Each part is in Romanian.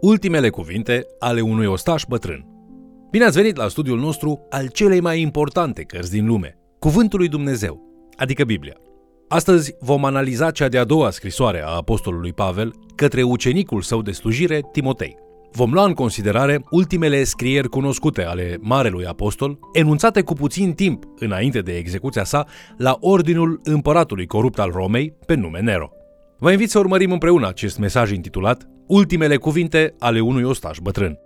Ultimele cuvinte ale unui ostaș bătrân. Bine ați venit la studiul nostru al celei mai importante cărți din lume, Cuvântul lui Dumnezeu, adică Biblia. Astăzi vom analiza cea de-a doua scrisoare a Apostolului Pavel către ucenicul său de slujire, Timotei. Vom lua în considerare ultimele scrieri cunoscute ale Marelui Apostol, enunțate cu puțin timp înainte de execuția sa la ordinul împăratului corupt al Romei pe nume Nero. Vă invit să urmărim împreună acest mesaj intitulat Ultimele cuvinte ale unui ostaș bătrân.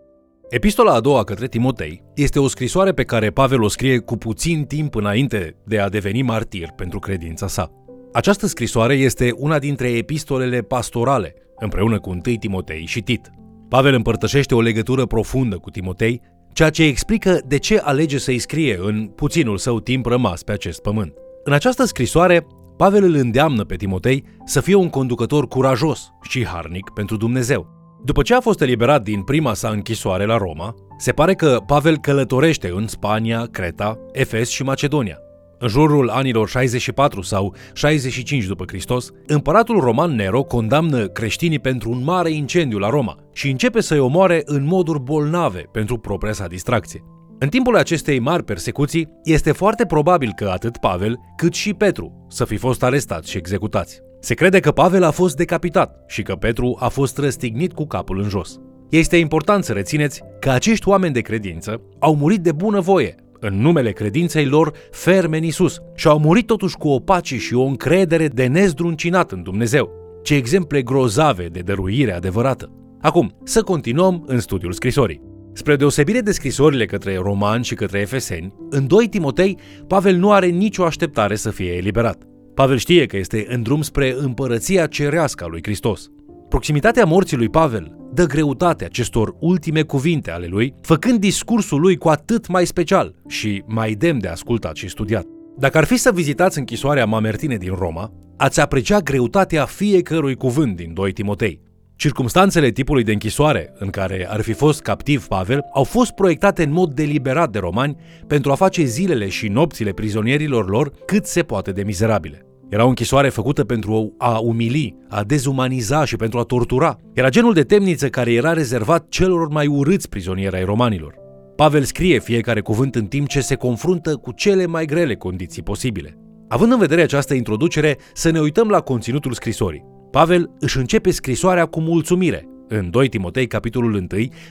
Epistola a doua către Timotei este o scrisoare pe care Pavel o scrie cu puțin timp înainte de a deveni martir pentru credința sa. Această scrisoare este una dintre epistolele pastorale, împreună cu 1 Timotei și Tit. Pavel împărtășește o legătură profundă cu Timotei, ceea ce explică de ce alege să-i scrie în puținul său timp rămas pe acest pământ. În această scrisoare, Pavel îl îndeamnă pe Timotei să fie un conducător curajos și harnic pentru Dumnezeu. După ce a fost eliberat din prima sa închisoare la Roma, se pare că Pavel călătorește în Spania, Creta, Efes și Macedonia. În jurul anilor 64 sau 65 după Hristos, împăratul roman Nero condamnă creștinii pentru un mare incendiu la Roma și începe să-i omoare în moduri bolnave pentru propria sa distracție. În timpul acestei mari persecuții, este foarte probabil că atât Pavel cât și Petru să fi fost arestați și executați. Se crede că Pavel a fost decapitat și că Petru a fost răstignit cu capul în jos. Este important să rețineți că acești oameni de credință au murit de bună voie, în numele credinței lor ferme în Isus și au murit totuși cu o pace și o încredere de nezdruncinat în Dumnezeu. Ce exemple grozave de dăruire adevărată! Acum, să continuăm în studiul scrisorii. Spre deosebire de scrisorile către romani și către efeseni, în 2 Timotei, Pavel nu are nicio așteptare să fie eliberat. Pavel știe că este în drum spre împărăția cerească a lui Hristos. Proximitatea morții lui Pavel dă greutate acestor ultime cuvinte ale lui, făcând discursul lui cu atât mai special și mai demn de ascultat și studiat. Dacă ar fi să vizitați închisoarea Mamertine din Roma, ați aprecia greutatea fiecărui cuvânt din 2 Timotei. Circumstanțele tipului de închisoare în care ar fi fost captiv Pavel au fost proiectate în mod deliberat de romani pentru a face zilele și nopțile prizonierilor lor cât se poate de mizerabile. Era o închisoare făcută pentru a umili, a dezumaniza și pentru a tortura. Era genul de temniță care era rezervat celor mai urâți prizonieri ai romanilor. Pavel scrie fiecare cuvânt în timp ce se confruntă cu cele mai grele condiții posibile. Având în vedere această introducere, să ne uităm la conținutul scrisorii. Pavel își începe scrisoarea cu mulțumire, în 2 Timotei, capitolul 1,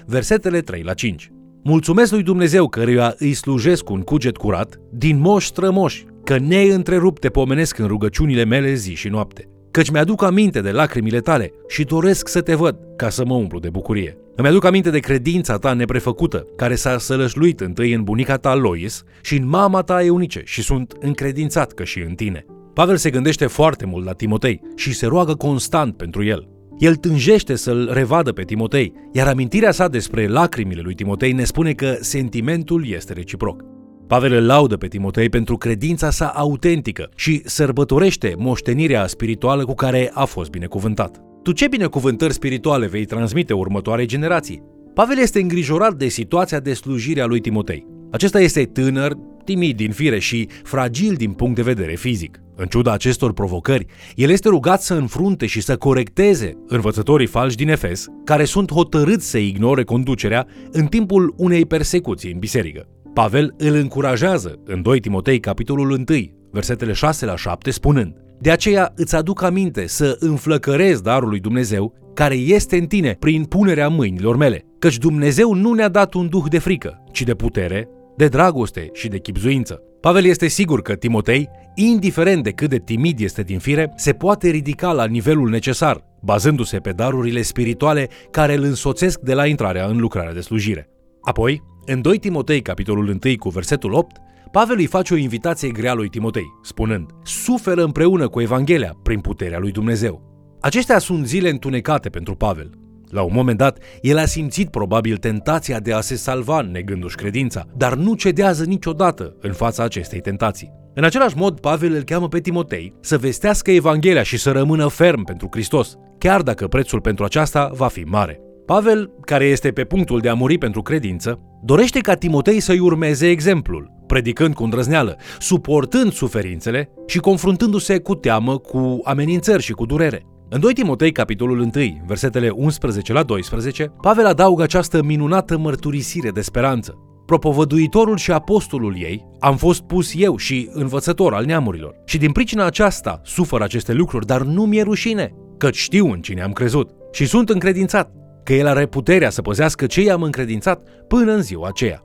versetele 3 la 5. Mulțumesc lui Dumnezeu căruia îi slujesc cu un cuget curat, din moș strămoși, că neîntrerupt te pomenesc în rugăciunile mele zi și noapte. Căci mi-aduc aminte de lacrimile tale și doresc să te văd ca să mă umplu de bucurie. Îmi aduc aminte de credința ta neprefăcută, care s-a sălășluit întâi în bunica ta Lois și în mama ta Eunice și sunt încredințat că și în tine. Pavel se gândește foarte mult la Timotei și se roagă constant pentru el. El tânjește să-l revadă pe Timotei, iar amintirea sa despre lacrimile lui Timotei ne spune că sentimentul este reciproc. Pavel îl laudă pe Timotei pentru credința sa autentică și sărbătorește moștenirea spirituală cu care a fost binecuvântat. Tu ce binecuvântări spirituale vei transmite următoarei generații? Pavel este îngrijorat de situația de slujire a lui Timotei. Acesta este tânăr, timid din fire și fragil din punct de vedere fizic. În ciuda acestor provocări, el este rugat să înfrunte și să corecteze învățătorii falși din Efes, care sunt hotărâți să ignore conducerea în timpul unei persecuții în biserică. Pavel îl încurajează în 2 Timotei, capitolul 1, versetele 6 la 7, spunând De aceea îți aduc aminte să înflăcărezi darul lui Dumnezeu care este în tine prin punerea mâinilor mele, căci Dumnezeu nu ne-a dat un duh de frică, ci de putere, de dragoste și de chipzuință. Pavel este sigur că Timotei, indiferent de cât de timid este din fire, se poate ridica la nivelul necesar, bazându-se pe darurile spirituale care îl însoțesc de la intrarea în lucrarea de slujire. Apoi, în 2 Timotei, capitolul 1, cu versetul 8, Pavel îi face o invitație grea lui Timotei, spunând, suferă împreună cu Evanghelia prin puterea lui Dumnezeu. Acestea sunt zile întunecate pentru Pavel, la un moment dat, el a simțit probabil tentația de a se salva negându-și credința, dar nu cedează niciodată în fața acestei tentații. În același mod, Pavel îl cheamă pe Timotei să vestească Evanghelia și să rămână ferm pentru Hristos, chiar dacă prețul pentru aceasta va fi mare. Pavel, care este pe punctul de a muri pentru credință, dorește ca Timotei să-i urmeze exemplul, predicând cu îndrăzneală, suportând suferințele și confruntându-se cu teamă, cu amenințări și cu durere. În 2 Timotei, capitolul 1, versetele 11 la 12, Pavel adaugă această minunată mărturisire de speranță. Propovăduitorul și apostolul ei am fost pus eu și învățător al neamurilor. Și din pricina aceasta sufăr aceste lucruri, dar nu mi-e rușine, căci știu în cine am crezut și sunt încredințat că el are puterea să păzească ce i-am încredințat până în ziua aceea.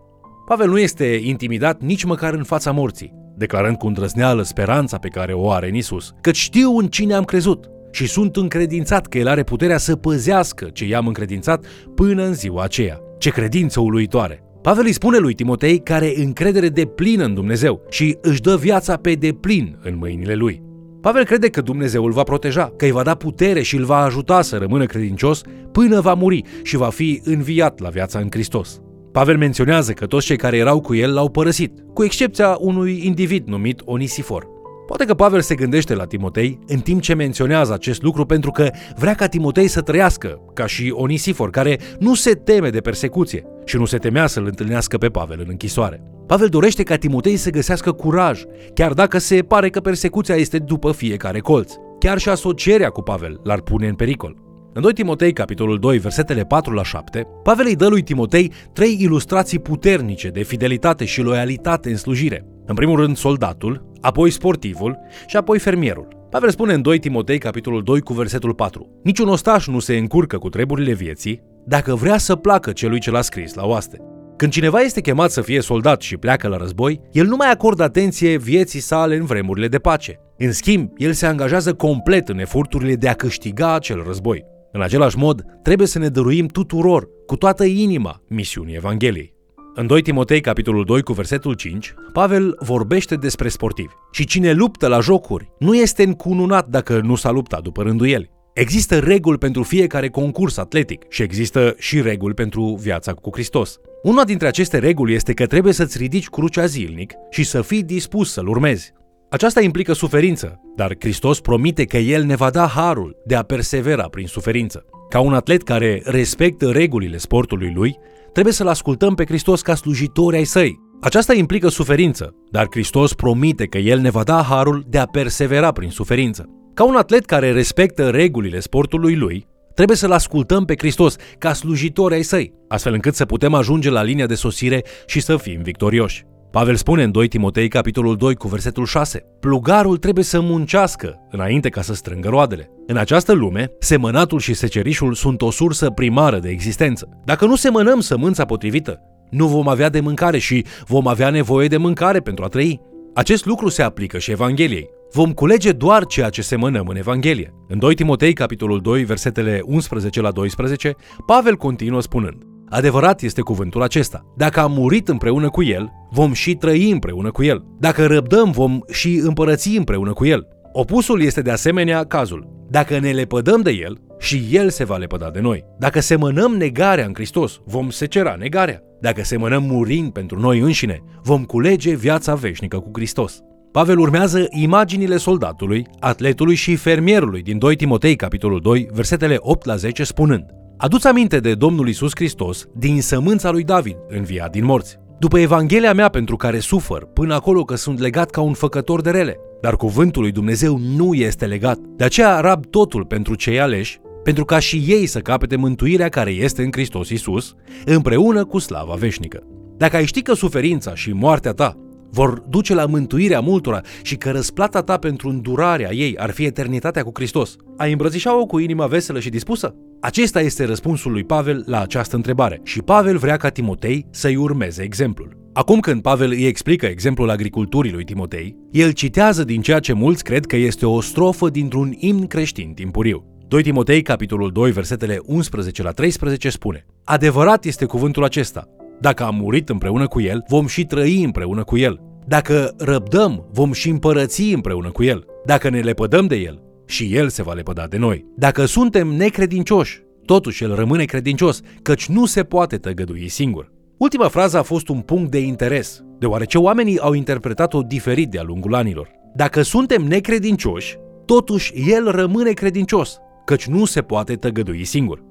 Pavel nu este intimidat nici măcar în fața morții, declarând cu îndrăzneală speranța pe care o are în Isus, căci știu în cine am crezut și sunt încredințat că El are puterea să păzească ce i-am încredințat până în ziua aceea. Ce credință uluitoare! Pavel îi spune lui Timotei că are încredere de plină în Dumnezeu și își dă viața pe deplin în mâinile lui. Pavel crede că Dumnezeu îl va proteja, că îi va da putere și îl va ajuta să rămână credincios până va muri și va fi înviat la viața în Hristos. Pavel menționează că toți cei care erau cu el l-au părăsit, cu excepția unui individ numit Onisifor. Poate că Pavel se gândește la Timotei în timp ce menționează acest lucru pentru că vrea ca Timotei să trăiască, ca și Onisifor, care nu se teme de persecuție și nu se temea să-l întâlnească pe Pavel în închisoare. Pavel dorește ca Timotei să găsească curaj, chiar dacă se pare că persecuția este după fiecare colț. Chiar și asocierea cu Pavel l-ar pune în pericol. În 2 Timotei, capitolul 2, versetele 4 la 7, Pavel îi dă lui Timotei trei ilustrații puternice de fidelitate și loialitate în slujire. În primul rând soldatul, apoi sportivul și apoi fermierul. Pavel spune în 2 Timotei, capitolul 2, cu versetul 4. Niciun ostaș nu se încurcă cu treburile vieții dacă vrea să placă celui ce l-a scris la oaste. Când cineva este chemat să fie soldat și pleacă la război, el nu mai acordă atenție vieții sale în vremurile de pace. În schimb, el se angajează complet în eforturile de a câștiga acel război. În același mod, trebuie să ne dăruim tuturor, cu toată inima, misiunii Evangheliei. În 2 Timotei, capitolul 2, cu versetul 5, Pavel vorbește despre sportivi. Și cine luptă la jocuri nu este încununat dacă nu s-a luptat după rânduieli. Există reguli pentru fiecare concurs atletic și există și reguli pentru viața cu Hristos. Una dintre aceste reguli este că trebuie să-ți ridici crucea zilnic și să fii dispus să-L urmezi. Aceasta implică suferință, dar Hristos promite că El ne va da harul de a persevera prin suferință. Ca un atlet care respectă regulile sportului lui, trebuie să-L ascultăm pe Hristos ca slujitori ai săi. Aceasta implică suferință, dar Hristos promite că El ne va da harul de a persevera prin suferință. Ca un atlet care respectă regulile sportului lui, trebuie să-L ascultăm pe Hristos ca slujitori ai săi, astfel încât să putem ajunge la linia de sosire și să fim victorioși. Pavel spune în 2 Timotei, capitolul 2, cu versetul 6, Plugarul trebuie să muncească înainte ca să strângă roadele. În această lume, semănatul și secerișul sunt o sursă primară de existență. Dacă nu semănăm sămânța potrivită, nu vom avea de mâncare și vom avea nevoie de mâncare pentru a trăi. Acest lucru se aplică și Evangheliei. Vom culege doar ceea ce semănăm în Evanghelie. În 2 Timotei, capitolul 2, versetele 11 la 12, Pavel continuă spunând Adevărat este cuvântul acesta. Dacă am murit împreună cu El, vom și trăi împreună cu El. Dacă răbdăm, vom și împărăți împreună cu El. Opusul este de asemenea cazul. Dacă ne lepădăm de El, și El se va lepăda de noi. Dacă semănăm negarea în Hristos, vom secera negarea. Dacă semănăm murind pentru noi înșine, vom culege viața veșnică cu Hristos. Pavel urmează imaginile soldatului, atletului și fermierului din 2 Timotei, capitolul 2, versetele 8 la 10, spunând Aduți aminte de Domnul Isus Hristos din sămânța lui David, înviat din morți. După Evanghelia mea pentru care sufăr, până acolo că sunt legat ca un făcător de rele. Dar cuvântul lui Dumnezeu nu este legat. De aceea rab totul pentru cei aleși, pentru ca și ei să capete mântuirea care este în Hristos Isus, împreună cu slava veșnică. Dacă ai ști că suferința și moartea ta vor duce la mântuirea multora și că răsplata ta pentru îndurarea ei ar fi eternitatea cu Hristos, ai îmbrățișa-o cu inima veselă și dispusă? Acesta este răspunsul lui Pavel la această întrebare și Pavel vrea ca Timotei să-i urmeze exemplul. Acum când Pavel îi explică exemplul agriculturii lui Timotei, el citează din ceea ce mulți cred că este o strofă dintr-un imn creștin timpuriu. 2 Timotei, capitolul 2, versetele 11 la 13 spune Adevărat este cuvântul acesta. Dacă am murit împreună cu El, vom și trăi împreună cu El. Dacă răbdăm, vom și împărăți împreună cu El. Dacă ne lepădăm de El, și El se va lepăda de noi. Dacă suntem necredincioși, totuși El rămâne credincios, căci nu se poate tăgădui singur. Ultima frază a fost un punct de interes, deoarece oamenii au interpretat-o diferit de-a lungul anilor. Dacă suntem necredincioși, totuși El rămâne credincios, căci nu se poate tăgădui singur.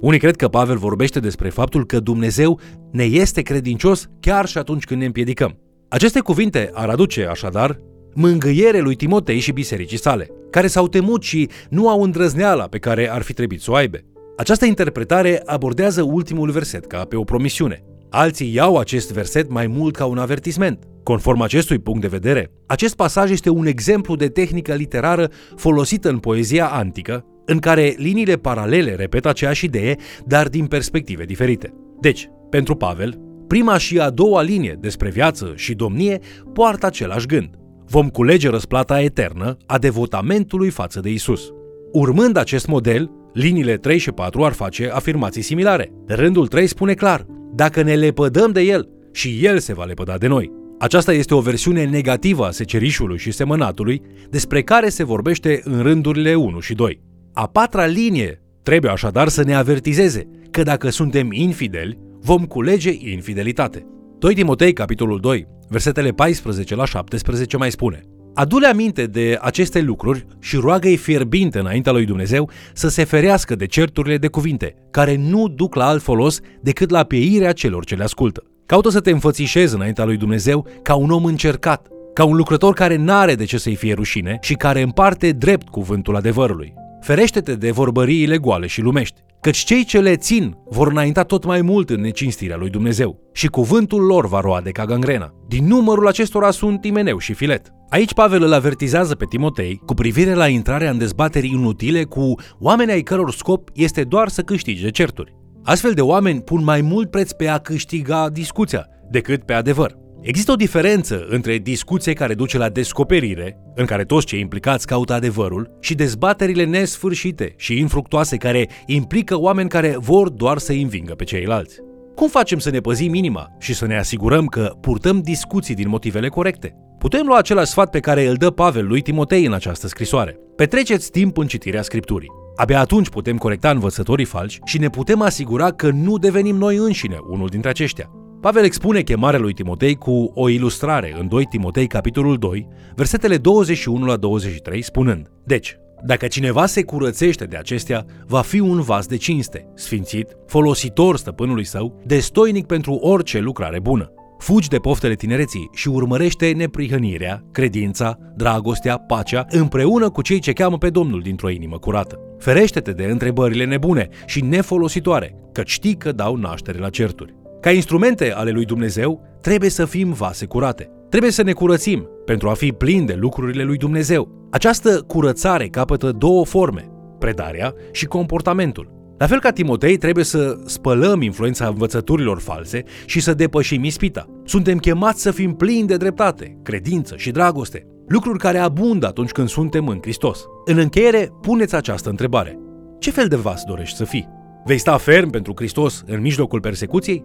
Unii cred că Pavel vorbește despre faptul că Dumnezeu ne este credincios chiar și atunci când ne împiedicăm. Aceste cuvinte ar aduce, așadar, mângâiere lui Timotei și bisericii sale, care s-au temut și nu au îndrăzneala pe care ar fi trebuit să o aibă. Această interpretare abordează ultimul verset ca pe o promisiune. Alții iau acest verset mai mult ca un avertisment. Conform acestui punct de vedere, acest pasaj este un exemplu de tehnică literară folosită în poezia antică, în care liniile paralele repetă aceeași idee, dar din perspective diferite. Deci, pentru Pavel, prima și a doua linie despre viață și domnie poartă același gând. Vom culege răsplata eternă a devotamentului față de Isus. Urmând acest model, liniile 3 și 4 ar face afirmații similare. Rândul 3 spune clar, dacă ne lepădăm de El, și El se va lepăda de noi. Aceasta este o versiune negativă a secerișului și semănatului, despre care se vorbește în rândurile 1 și 2. A patra linie trebuie așadar să ne avertizeze că dacă suntem infideli, vom culege infidelitate. 2 Timotei, capitolul 2, versetele 14 la 17 mai spune Adu-le aminte de aceste lucruri și roagă-i fierbinte înaintea lui Dumnezeu să se ferească de certurile de cuvinte, care nu duc la alt folos decât la pieirea celor ce le ascultă. Caută să te înfățișezi înaintea lui Dumnezeu ca un om încercat, ca un lucrător care n-are de ce să-i fie rușine și care împarte drept cuvântul adevărului. Ferește-te de vorbăriile goale și lumești, căci cei ce le țin vor înainta tot mai mult în necinstirea lui Dumnezeu și cuvântul lor va roade ca gangrena. Din numărul acestora sunt Timeneu și Filet. Aici Pavel îl avertizează pe Timotei cu privire la intrarea în dezbateri inutile cu oameni ai căror scop este doar să câștige certuri. Astfel de oameni pun mai mult preț pe a câștiga discuția decât pe adevăr. Există o diferență între discuție care duce la descoperire, în care toți cei implicați caută adevărul, și dezbaterile nesfârșite și infructoase care implică oameni care vor doar să îi învingă pe ceilalți. Cum facem să ne păzim inima și să ne asigurăm că purtăm discuții din motivele corecte? Putem lua același sfat pe care îl dă Pavel lui Timotei în această scrisoare. Petreceți timp în citirea Scripturii. Abia atunci putem corecta învățătorii falși și ne putem asigura că nu devenim noi înșine unul dintre aceștia. Pavel expune chemarea lui Timotei cu o ilustrare în 2 Timotei capitolul 2, versetele 21 la 23, spunând Deci, dacă cineva se curățește de acestea, va fi un vas de cinste, sfințit, folositor stăpânului său, destoinic pentru orice lucrare bună. Fugi de poftele tinereții și urmărește neprihănirea, credința, dragostea, pacea, împreună cu cei ce cheamă pe Domnul dintr-o inimă curată. Ferește-te de întrebările nebune și nefolositoare, că știi că dau naștere la certuri. Ca instrumente ale lui Dumnezeu, trebuie să fim vase curate. Trebuie să ne curățim pentru a fi plini de lucrurile lui Dumnezeu. Această curățare capătă două forme, predarea și comportamentul. La fel ca Timotei, trebuie să spălăm influența învățăturilor false și să depășim ispita. Suntem chemați să fim plini de dreptate, credință și dragoste, lucruri care abundă atunci când suntem în Hristos. În încheiere, puneți această întrebare. Ce fel de vas dorești să fii? Vei sta ferm pentru Hristos în mijlocul persecuției?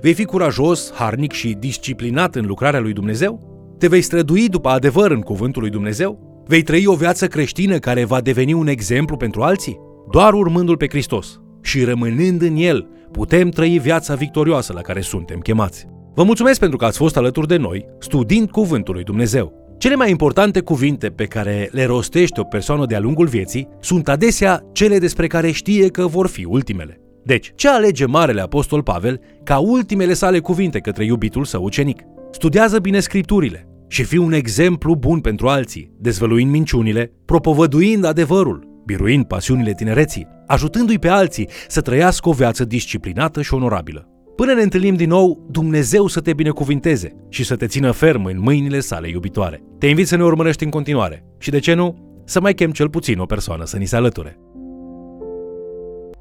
Vei fi curajos, harnic și disciplinat în lucrarea lui Dumnezeu? Te vei strădui după adevăr în cuvântul lui Dumnezeu? Vei trăi o viață creștină care va deveni un exemplu pentru alții? Doar urmându-L pe Hristos și rămânând în El, putem trăi viața victorioasă la care suntem chemați. Vă mulțumesc pentru că ați fost alături de noi, studiind Cuvântul lui Dumnezeu. Cele mai importante cuvinte pe care le rostește o persoană de-a lungul vieții sunt adesea cele despre care știe că vor fi ultimele. Deci, ce alege Marele Apostol Pavel ca ultimele sale cuvinte către iubitul său ucenic? Studiază bine scripturile și fi un exemplu bun pentru alții, dezvăluind minciunile, propovăduind adevărul, biruind pasiunile tinereții, ajutându-i pe alții să trăiască o viață disciplinată și onorabilă. Până ne întâlnim din nou, Dumnezeu să te binecuvinteze și să te țină ferm în mâinile sale iubitoare. Te invit să ne urmărești în continuare și, de ce nu, să mai chem cel puțin o persoană să ni se alăture.